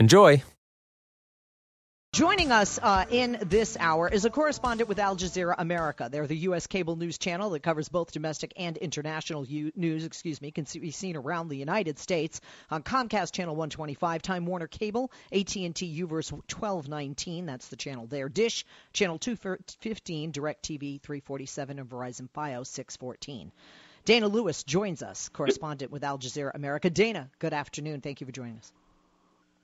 Enjoy! Joining us uh, in this hour is a correspondent with Al Jazeera America. They're the U.S. cable news channel that covers both domestic and international u- news. Excuse me, can be seen around the United States on Comcast Channel 125, Time Warner Cable, AT&T UVerse 1219. That's the channel there. Dish Channel 215, DirecTV 347, and Verizon FiOS 614. Dana Lewis joins us, correspondent with Al Jazeera America. Dana, good afternoon. Thank you for joining us.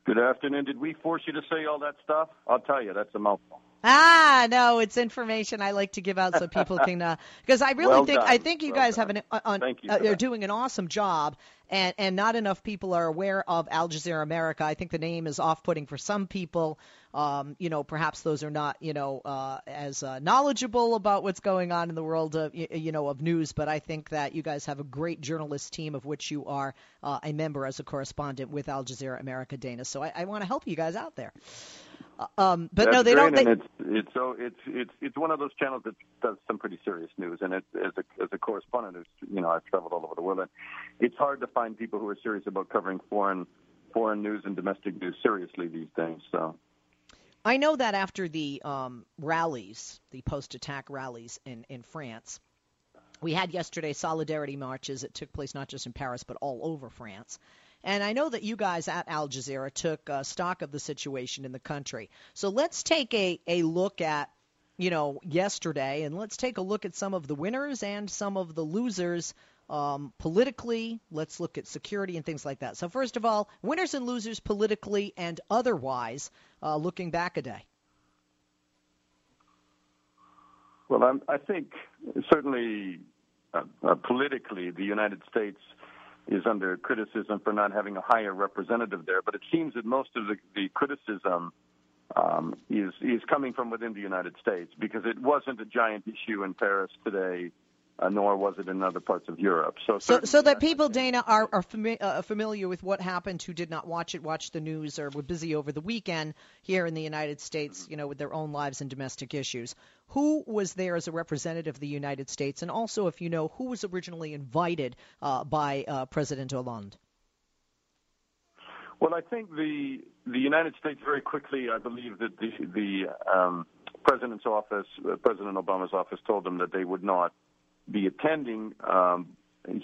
Good afternoon. Did we force you to say all that stuff? I'll tell you, that's a mouthful. Ah, no, it's information I like to give out so people can. Because uh, I really well think done. I think you well guys done. have an. Uh, on, Thank you uh, they're doing an awesome job, and and not enough people are aware of Al Jazeera America. I think the name is off-putting for some people. Um, you know, perhaps those are not you know uh, as uh, knowledgeable about what's going on in the world of you know of news. But I think that you guys have a great journalist team of which you are uh, a member as a correspondent with Al Jazeera America, Dana. So I, I want to help you guys out there. Um, but That's no, they great, don't. They, and it's it's so it's it's it's one of those channels that does some pretty serious news. And it, as a as a correspondent, who's you know I've traveled all over the world, and it's hard to find people who are serious about covering foreign foreign news and domestic news seriously these days. So I know that after the um, rallies, the post-attack rallies in, in France, we had yesterday solidarity marches that took place not just in Paris but all over France. And I know that you guys at Al Jazeera took uh, stock of the situation in the country. So let's take a, a look at, you know, yesterday, and let's take a look at some of the winners and some of the losers um, politically. Let's look at security and things like that. So first of all, winners and losers politically and otherwise, uh, looking back a day. Well, I'm, I think certainly uh, uh, politically, the United States is under criticism for not having a higher representative there. But it seems that most of the, the criticism um, is is coming from within the United States because it wasn't a giant issue in Paris today, uh, nor was it in other parts of Europe. So, So, so that people, Dana, are, are fami- uh, familiar with what happened who did not watch it, watch the news, or were busy over the weekend here in the United States, you know, with their own lives and domestic issues. Who was there as a representative of the United States, and also, if you know, who was originally invited uh, by uh, President Hollande? Well, I think the the United States very quickly, I believe that the the um, president's office, uh, President Obama's office, told them that they would not be attending. Um,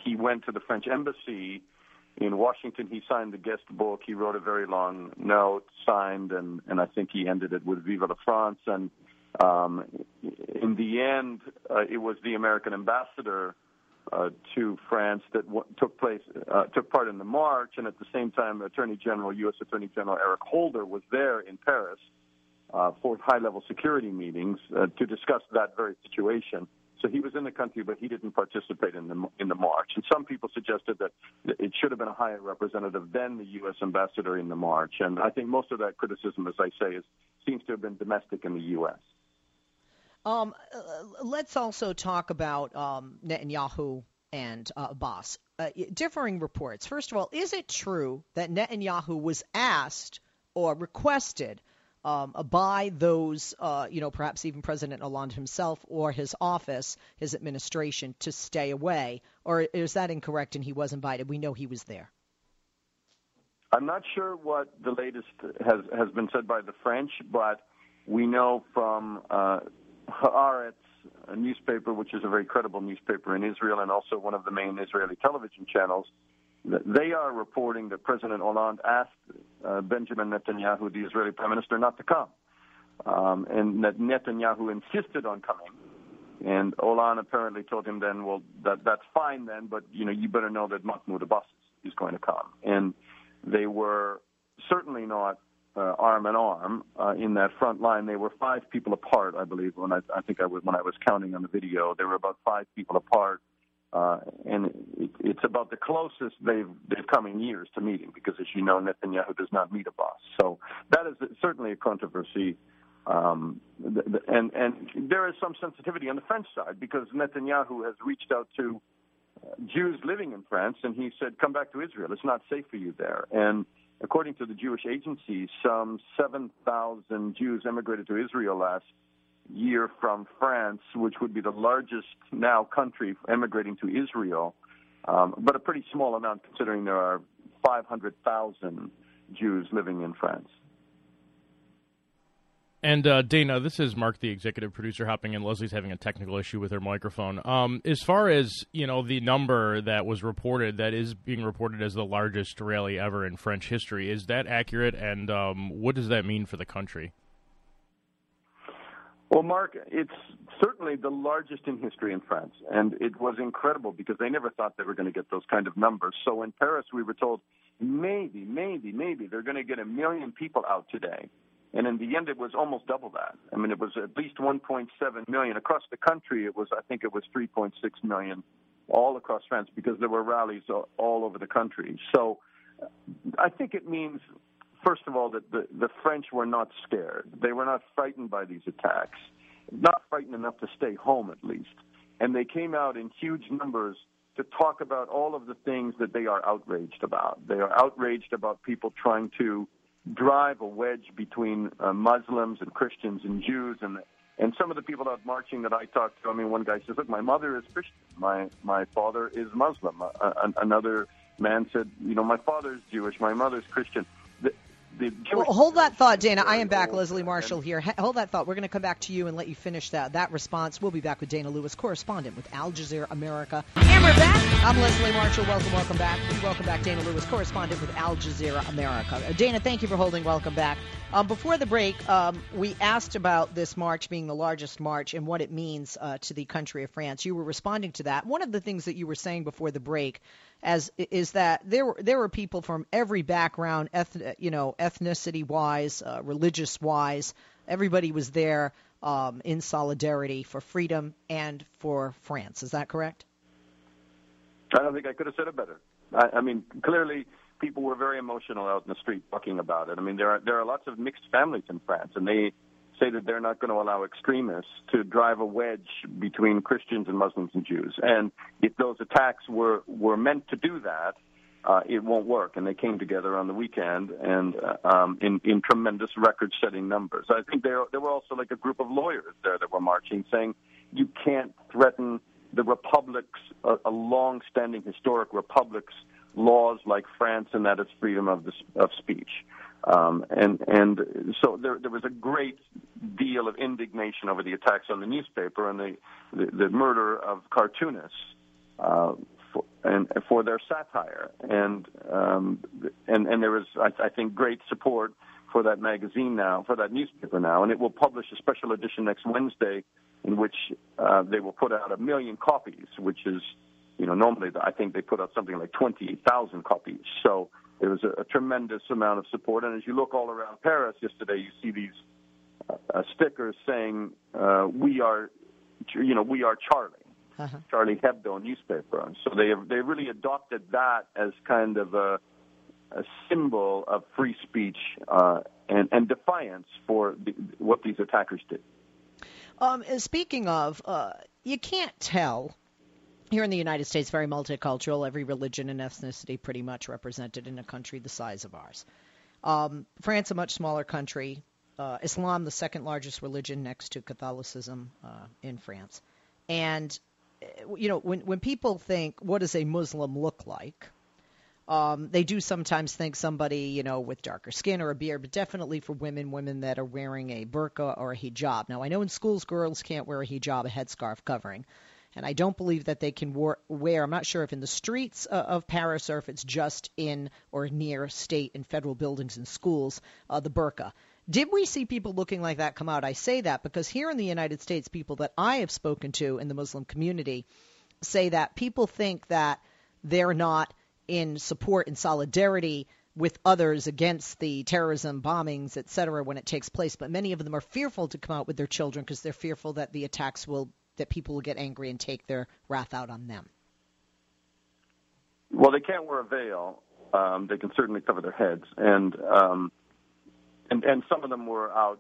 he went to the French embassy in Washington. He signed the guest book. He wrote a very long note, signed, and and I think he ended it with "Vive la France." And um, in the end, uh, it was the American ambassador uh, to France that w- took place uh, took part in the march, and at the same time, Attorney General, U.S. Attorney General Eric Holder was there in Paris uh, for high-level security meetings uh, to discuss that very situation. So he was in the country, but he didn't participate in the in the march. And some people suggested that it should have been a higher representative than the U.S. ambassador in the march. And I think most of that criticism, as I say, is seems to have been domestic in the U.S. Um, uh, let's also talk about um, Netanyahu and uh, Abbas. Uh, differing reports. First of all, is it true that Netanyahu was asked or requested um, by those, uh, you know, perhaps even President Hollande himself or his office, his administration, to stay away? Or is that incorrect and he was invited? We know he was there. I'm not sure what the latest has has been said by the French, but we know from uh, Haaretz, a newspaper which is a very credible newspaper in Israel and also one of the main Israeli television channels, that they are reporting that President Hollande asked uh, Benjamin Netanyahu, the Israeli Prime Minister, not to come. um, and that Netanyahu insisted on coming. And Hollande apparently told him then, well, that that's fine then, but you know, you better know that Mahmoud Abbas is going to come. And they were certainly not uh, arm in arm uh, in that front line. They were five people apart, I believe. When I, I think I was when I was counting on the video, they were about five people apart. Uh, and it, it's about the closest they've they've come in years to meeting, because as you know, Netanyahu does not meet Abbas. So that is certainly a controversy um, and and there is some sensitivity on the French side because Netanyahu has reached out to uh, Jews living in France and he said, "Come back to Israel. It's not safe for you there." And according to the Jewish agency, some 7,000 Jews emigrated to Israel last year from France, which would be the largest now country emigrating to Israel, um, but a pretty small amount considering there are 500,000 Jews living in France. And uh, Dana, this is Mark, the executive producer, hopping in. Leslie's having a technical issue with her microphone. Um, as far as you know, the number that was reported, that is being reported as the largest rally ever in French history, is that accurate? And um, what does that mean for the country? Well, Mark, it's certainly the largest in history in France, and it was incredible because they never thought they were going to get those kind of numbers. So in Paris, we were told maybe, maybe, maybe they're going to get a million people out today. And in the end, it was almost double that. I mean, it was at least 1.7 million across the country. It was, I think, it was 3.6 million all across France because there were rallies all over the country. So, I think it means, first of all, that the, the French were not scared. They were not frightened by these attacks, not frightened enough to stay home at least. And they came out in huge numbers to talk about all of the things that they are outraged about. They are outraged about people trying to drive a wedge between uh, Muslims and Christians and Jews and and some of the people out marching that I talked to. I mean, one guy says, "Look, my mother is Christian. My my father is Muslim." Uh another man said, "You know, my father is Jewish. My mother is Christian." Well, hold that thought, Dana. I am back. Leslie Marshall here. Hold that thought. We're going to come back to you and let you finish that that response. We'll be back with Dana Lewis, correspondent with Al Jazeera America. And we're back. I'm Leslie Marshall. Welcome, welcome back. Welcome back, Dana Lewis, correspondent with Al Jazeera America. Uh, Dana, thank you for holding. Welcome back. Um, before the break, um, we asked about this march being the largest march and what it means uh, to the country of France. You were responding to that. One of the things that you were saying before the break as is that there were there were people from every background, eth- you know, ethnicity wise, uh, religious wise. Everybody was there um, in solidarity for freedom and for France. Is that correct? I don't think I could have said it better. I, I mean, clearly people were very emotional out in the street talking about it. I mean, there are there are lots of mixed families in France, and they say that they're not going to allow extremists to drive a wedge between Christians and Muslims and Jews. And if those attacks were were meant to do that, uh, it won't work. And they came together on the weekend and uh, um, in in tremendous record-setting numbers. I think there there were also like a group of lawyers there that were marching, saying you can't threaten the republic's a, long-standing historic republic's laws like France, and that is freedom of the, of speech. Um, and and so there there was a great deal of indignation over the attacks on the newspaper and the the, the murder of cartoonists uh, for, and for their satire and um, and and there was I, I think great support for that magazine now for that newspaper now and it will publish a special edition next Wednesday in which uh, they will put out a million copies which is you know normally I think they put out something like twenty thousand copies so there was a, a tremendous amount of support. And as you look all around Paris yesterday, you see these uh, uh, stickers saying, uh, "We are, you know, we are Charlie." Uh-huh. Charlie Hebdo newspaper. So they they really adopted that as kind of a, a symbol of free speech uh, and, and defiance for the, what these attackers did. Um, speaking of, uh, you can't tell here in the United States, very multicultural, every religion and ethnicity pretty much represented in a country the size of ours. Um, France, a much smaller country. Uh, Islam, the second largest religion next to Catholicism uh, in France. And, you know, when, when people think, what does a Muslim look like? Um, they do sometimes think somebody, you know, with darker skin or a beard, but definitely for women, women that are wearing a burqa or a hijab. Now, I know in schools girls can't wear a hijab, a headscarf covering, and I don't believe that they can wear. I'm not sure if in the streets uh, of Paris or if it's just in or near state and federal buildings and schools uh, the burqa. Did we see people looking like that come out? I say that because here in the United States, people that I have spoken to in the Muslim community say that people think that they're not in support and solidarity with others against the terrorism, bombings, etc. when it takes place, but many of them are fearful to come out with their children because they're fearful that the attacks will that people will get angry and take their wrath out on them. Well, they can't wear a veil. Um, they can certainly cover their heads, and um, and and some of them were out.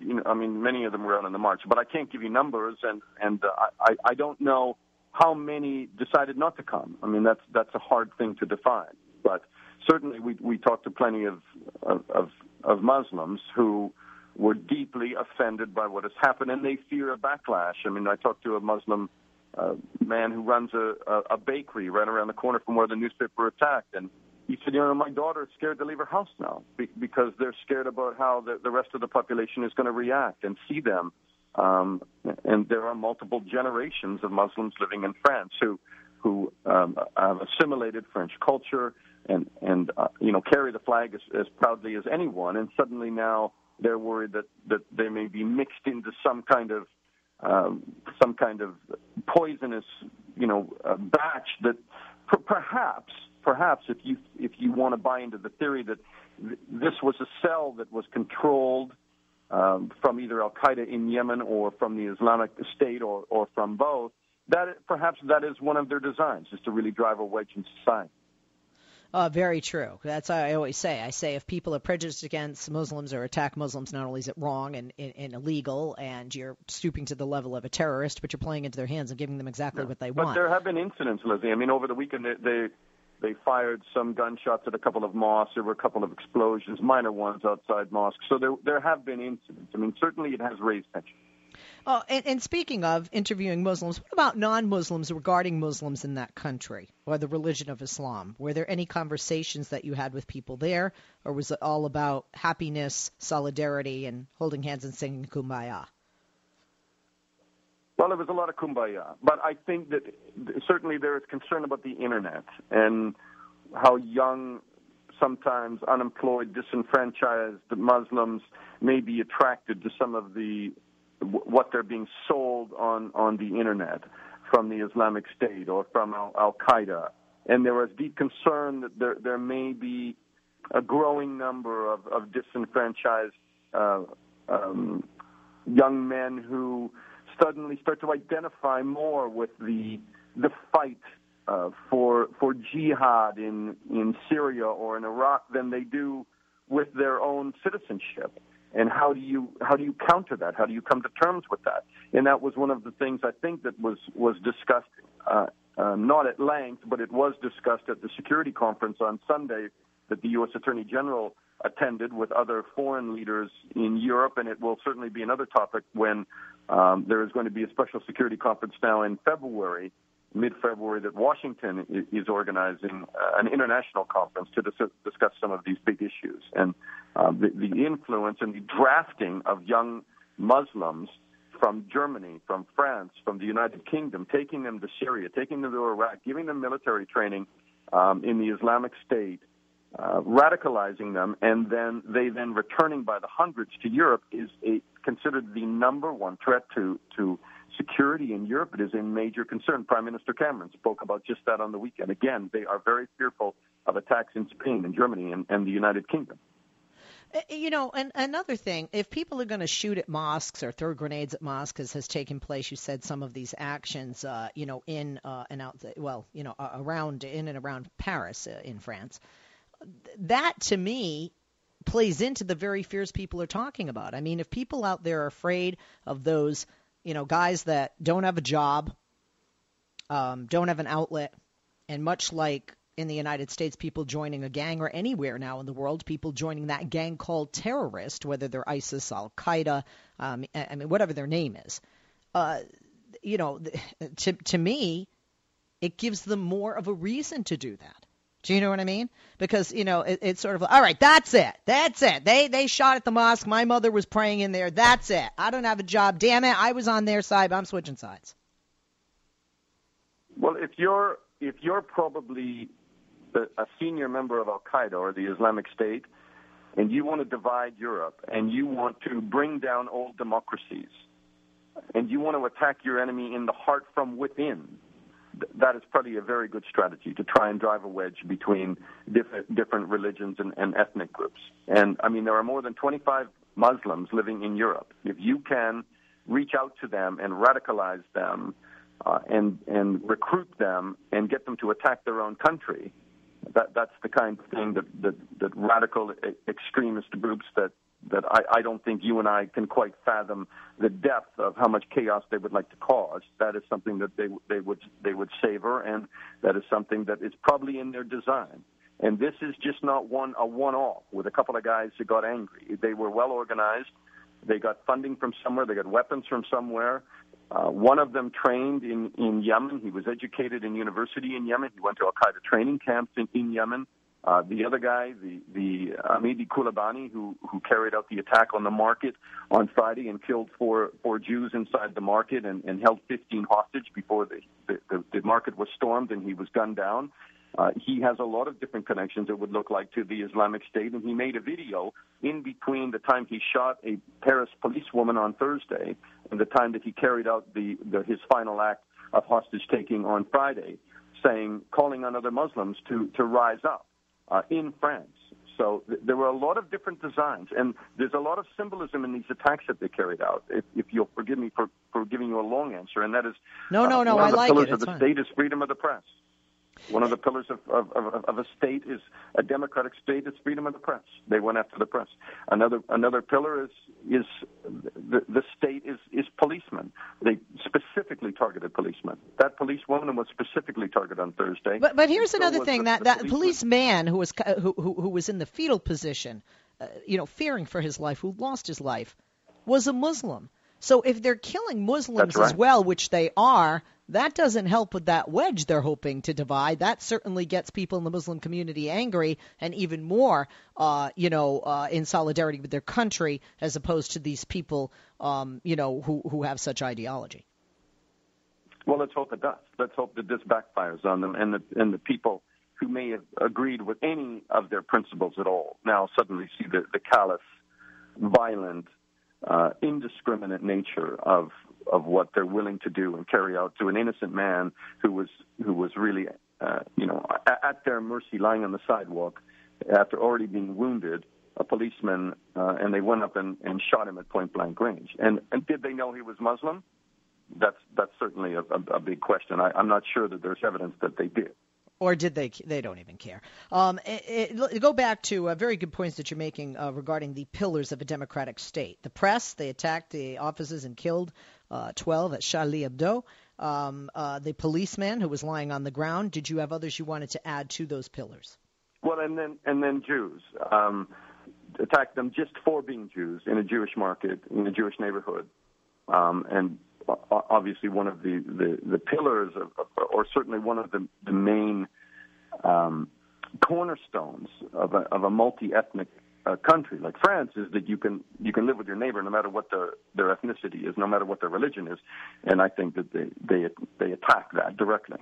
You know, I mean, many of them were out on the march, but I can't give you numbers, and and uh, I I don't know how many decided not to come. I mean, that's that's a hard thing to define, but certainly we we talked to plenty of of of Muslims who were deeply offended by what has happened, and they fear a backlash. I mean, I talked to a Muslim uh, man who runs a, a, a bakery right around the corner from where the newspaper attacked, and he said, you know, my daughter is scared to leave her house now because they're scared about how the, the rest of the population is going to react and see them. Um, and there are multiple generations of Muslims living in France who who um, have assimilated French culture and and uh, you know carry the flag as, as proudly as anyone. And suddenly now they're worried that that they may be mixed into some kind of um, some kind of poisonous you know uh, batch that per- perhaps perhaps if you if you want to buy into the theory that th- this was a cell that was controlled um, from either Al Qaeda in Yemen or from the Islamic State or or from both, that perhaps that is one of their designs is to really drive a wedge in society. Uh, very true. That's what I always say. I say if people are prejudiced against Muslims or attack Muslims, not only is it wrong and, and, and illegal, and you're stooping to the level of a terrorist, but you're playing into their hands and giving them exactly yeah. what they but want. But there have been incidents, Lizzie. I mean, over the weekend they, they they fired some gunshots at a couple of mosques. There were a couple of explosions, minor ones outside mosques. So there there have been incidents. I mean, certainly it has raised tension. Oh, and, and speaking of interviewing Muslims, what about non-Muslims regarding Muslims in that country or the religion of Islam? Were there any conversations that you had with people there, or was it all about happiness, solidarity, and holding hands and singing kumbaya? Well, there was a lot of kumbaya, but I think that certainly there is concern about the internet and how young, sometimes unemployed, disenfranchised Muslims may be attracted to some of the what they're being sold on on the internet from the Islamic State or from Al Qaeda, and there was deep concern that there there may be a growing number of, of disenfranchised uh, um, young men who suddenly start to identify more with the the fight uh, for for jihad in in Syria or in Iraq than they do with their own citizenship. And how do you how do you counter that? How do you come to terms with that? And that was one of the things I think that was was discussed, uh, uh, not at length, but it was discussed at the security conference on Sunday that the U.S. Attorney General attended with other foreign leaders in Europe, and it will certainly be another topic when um, there is going to be a special security conference now in February, mid-February, that Washington is organizing uh, an international conference to dis- discuss some of these big issues. And uh, the, the influence and the drafting of young Muslims from Germany, from France, from the United Kingdom, taking them to Syria, taking them to Iraq, giving them military training um, in the Islamic State, uh, radicalizing them, and then they then returning by the hundreds to Europe is a, considered the number one threat to to security in Europe. It is a major concern. Prime Minister Cameron spoke about just that on the weekend. Again, they are very fearful of attacks in Spain and Germany and, and the United Kingdom. Uh, you know, and another thing, if people are going to shoot at mosques or throw grenades at mosques, as has taken place, you said some of these actions, uh, you know, in uh, and out, well, you know, around in and around Paris uh, in France that to me plays into the very fears people are talking about. I mean, if people out there are afraid of those, you know, guys that don't have a job, um, don't have an outlet, and much like in the United States, people joining a gang, or anywhere now in the world, people joining that gang called terrorist, whether they're ISIS, Al Qaeda, um, I mean, whatever their name is. Uh, you know, to to me, it gives them more of a reason to do that. Do you know what I mean? Because you know it, it's sort of like, all right, that's it, that's it. They they shot at the mosque. My mother was praying in there. That's it. I don't have a job. Damn it, I was on their side. But I'm switching sides. Well, if you're if you're probably a senior member of Al Qaeda or the Islamic State, and you want to divide Europe, and you want to bring down old democracies, and you want to attack your enemy in the heart from within, that is probably a very good strategy to try and drive a wedge between different, different religions and, and ethnic groups. And I mean, there are more than 25 Muslims living in Europe. If you can reach out to them and radicalize them uh, and and recruit them and get them to attack their own country, that that's the kind of thing that that, that radical extremist groups that that I, I don't think you and I can quite fathom the depth of how much chaos they would like to cause. That is something that they they would they would savor, and that is something that is probably in their design. And this is just not one a one-off with a couple of guys who got angry. They were well organized. They got funding from somewhere. They got weapons from somewhere. Uh, one of them trained in, in Yemen. He was educated in university in Yemen. He went to Al Qaeda training camps in, in Yemen. Uh, the other guy, the the Amedy Kulabani, who who carried out the attack on the market on Friday and killed four four Jews inside the market and, and held 15 hostage before the, the the market was stormed and he was gunned down. Uh, he has a lot of different connections, it would look like, to the Islamic State, and he made a video in between the time he shot a Paris policewoman on Thursday and the time that he carried out the, the his final act of hostage taking on Friday, saying, calling on other Muslims to, to rise up uh, in France. So th- there were a lot of different designs, and there's a lot of symbolism in these attacks that they carried out. If, if you'll forgive me for, for giving you a long answer, and that is no, no, no. Uh, one I of the like pillars it. of the fine. state is freedom of the press. One of the pillars of, of, of, of a state is a democratic state is freedom of the press. They went after the press. Another another pillar is is the, the state is is policemen. They specifically targeted policemen. That policewoman was specifically targeted on Thursday. But but here's So another thing the- that that policeman. policeman who was who who, who was in the fetal position, uh, you know, fearing for his life, who lost his life, was a Muslim. So if they're killing Muslims right. as well, which they are, that doesn't help with that wedge they're hoping to divide. That certainly gets people in the Muslim community angry and even more, uh, you know, uh, in solidarity with their country as opposed to these people, um, you know, who who have such ideology. Well, let's hope it does. Let's hope that this backfires on them and the and the people who may have agreed with any of their principles at all now suddenly see the, the callous, violent, uh, indiscriminate nature of of what they're willing to do and carry out to an innocent man who was who was really uh, you know at, at their mercy, lying on the sidewalk after already being wounded. A policeman, uh, and they went up and, and shot him at point blank range. And, and did they know he was Muslim? That's that's certainly a, a, a big question. I, I'm not sure that there's evidence that they did. or did they? They don't even care. Um, it, it, go back to uh, very good points that you're making uh, regarding the pillars of a democratic state. The press, they attacked the offices and killed uh, 12 at Charlie Hebdo. Um, uh, the policeman who was lying on the ground. Did you have others you wanted to add to those pillars? Well, and then and then Jews um, attacked them just for being Jews in a Jewish market in a Jewish neighborhood, um, and obviously one of the the, the pillars of, or certainly one of the the main um, cornerstones of a, of a multi-ethnic uh, country like France is that you can you can live with your neighbor no matter what their their ethnicity is, no matter what their religion is, and I think that they they they attack that directly.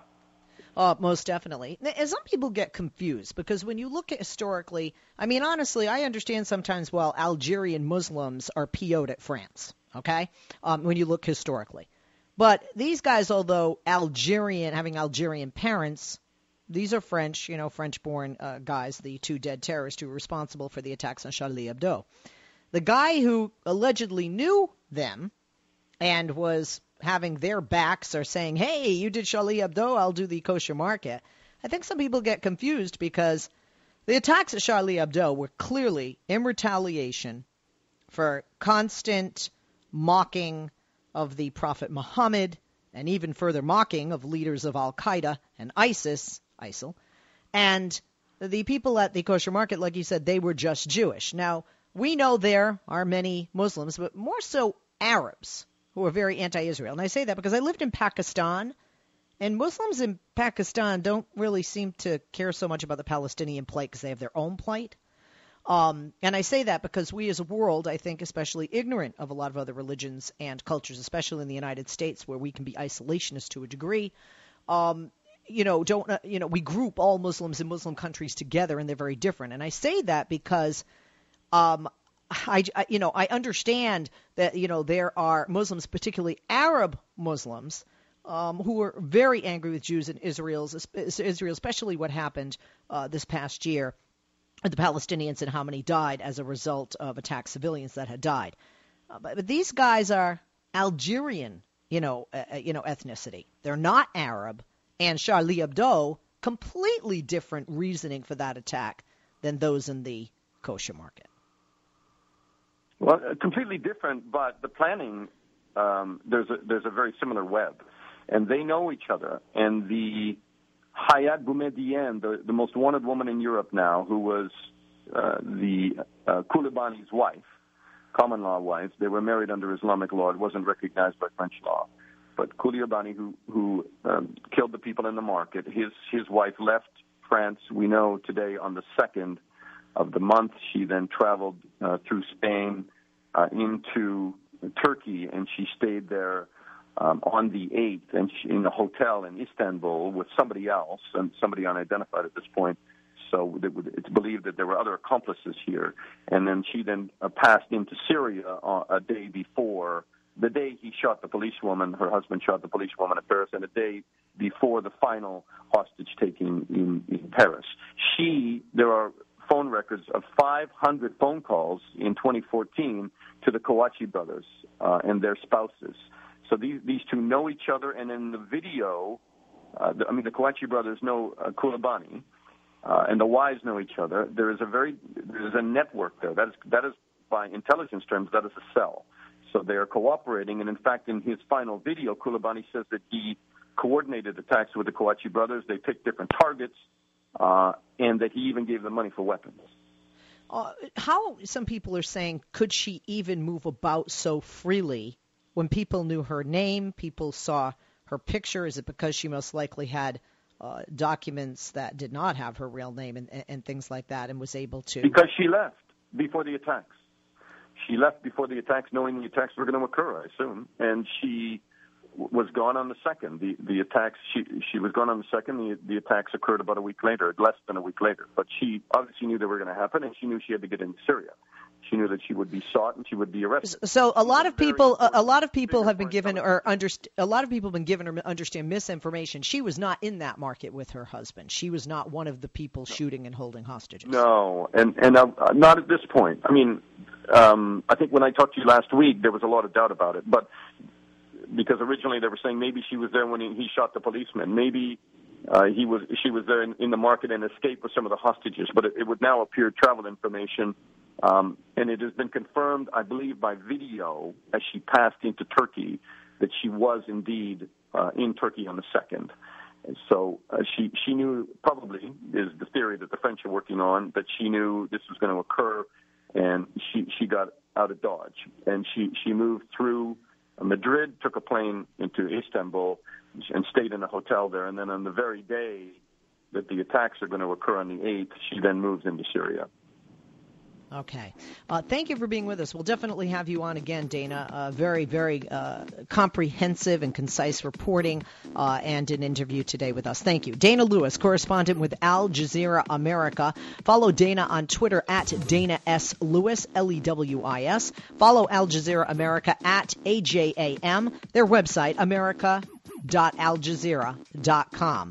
Uh, most definitely. And some people get confused because when you look at historically, I mean, honestly, I understand sometimes, well, Algerian Muslims are PO'd at France, okay, um, when you look historically. But these guys, although Algerian, having Algerian parents, these are French, you know, French born uh, guys, the two dead terrorists who were responsible for the attacks on Charlie Hebdo. The guy who allegedly knew them and was having their backs or saying, hey, you did Charlie Hebdo, I'll do the kosher market. I think some people get confused because the attacks at Charlie Hebdo were clearly in retaliation for constant mocking of the Prophet Muhammad and even further mocking of leaders of Al Qaeda and ISIS, ISIL. And the people at the kosher market, like you said, they were just Jewish. Now, we know there are many Muslims, but more so Arabs who are very anti-Israel. And I say that because I lived in Pakistan, and Muslims in Pakistan don't really seem to care so much about the Palestinian plight because they have their own plight. Um, and I say that because we as a world, I think, especially ignorant of a lot of other religions and cultures, especially in the United States, where we can be isolationist to a degree. Um, you know, don't uh, you know? We group all Muslims in Muslim countries together, and they're very different. And I say that because Um, I, I, you know, I understand that you know there are Muslims, particularly Arab Muslims, um, who are very angry with Jews in Israel's, Israel, especially what happened uh, this past year with the Palestinians and how many died as a result of attacked civilians that had died. Uh, but, but, these guys are Algerian, you know, uh, uh, you know, ethnicity. They're not Arab, and Charlie Hebdo completely different reasoning for that attack than those in the kosher market. Well, uh, completely different, but the planning um, there's a there's a very similar web, and they know each other. And the Hayat Boumediene, the, the most wanted woman in Europe now, who was uh, the uh, Kulibani's wife, common law wife. They were married under Islamic law. It wasn't recognized by French law. But Coulibaly, who who um, killed the people in the market, his his wife left France. We know today on the second of the month. She then traveled uh, through Spain uh, into Turkey, and she stayed there um, on the 8th and she, in a hotel in Istanbul with somebody else, and somebody unidentified at this point. So it's believed that there were other accomplices here. And then she then uh, passed into Syria uh, a day before the day he shot the policewoman, her husband shot the policewoman at Paris, and the day before the final hostage taking in, in Paris. She, there are phone records of 500 phone calls in 2014 to the Kouachi brothers uh, and their spouses. So these these two know each other, and in the video, uh, the, I mean the Kouachi brothers know uh, Kulabani, uh, and the wives know each other. There is a very there is a network there. That is that is by intelligence terms that is a cell. So they are cooperating, and in fact, in his final video, Kulabani says that he coordinated attacks with the Kouachi brothers. They picked different targets, uh, and that he even gave them money for weapons. Uh, how some people are saying could she even move about so freely when people knew her name, people saw her picture? Is it because she most likely had uh, documents that did not have her real name and, and things like that, and was able to? Because she left before the attacks. She left before the attacks, knowing the attacks were going to occur. I assume, and she was gone on the second. The the attacks she she was gone on the second. The the attacks occurred about a week later, less than a week later. But she obviously knew they were going to happen, and she knew she had to get into Syria. She knew that she would be sought and she would be arrested. So a lot of people, a, a lot of people have been given or underst- a lot of people have been given or understand misinformation. She was not in that market with her husband. She was not one of the people shooting and holding hostages. No, and and uh, not at this point. I mean, um, I think when I talked to you last week, there was a lot of doubt about it, but because originally they were saying maybe she was there when he, he shot the policeman, maybe uh, he was she was there in, in the market and escaped with some of the hostages, but it, it would now appear travel information um, and it has been confirmed, I believe, by video as she passed into Turkey that she was indeed uh, in Turkey on the second. And so uh, she she knew probably is the theory that the French are working on that she knew this was going to occur, and she she got out of Dodge and she she moved through Madrid, took a plane into Istanbul, and stayed in a hotel there. And then on the very day that the attacks are going to occur on the 8th, she then moves into Syria. Okay. Uh, thank you for being with us. We'll definitely have you on again, Dana. Uh, very, very uh, comprehensive and concise reporting uh, and an interview today with us. Thank you. Dana Lewis, correspondent with Al Jazeera America. Follow Dana on Twitter at Dana S. Lewis, L E W I S. Follow Al Jazeera America at AJAM. Their website, america.aljazeera.com.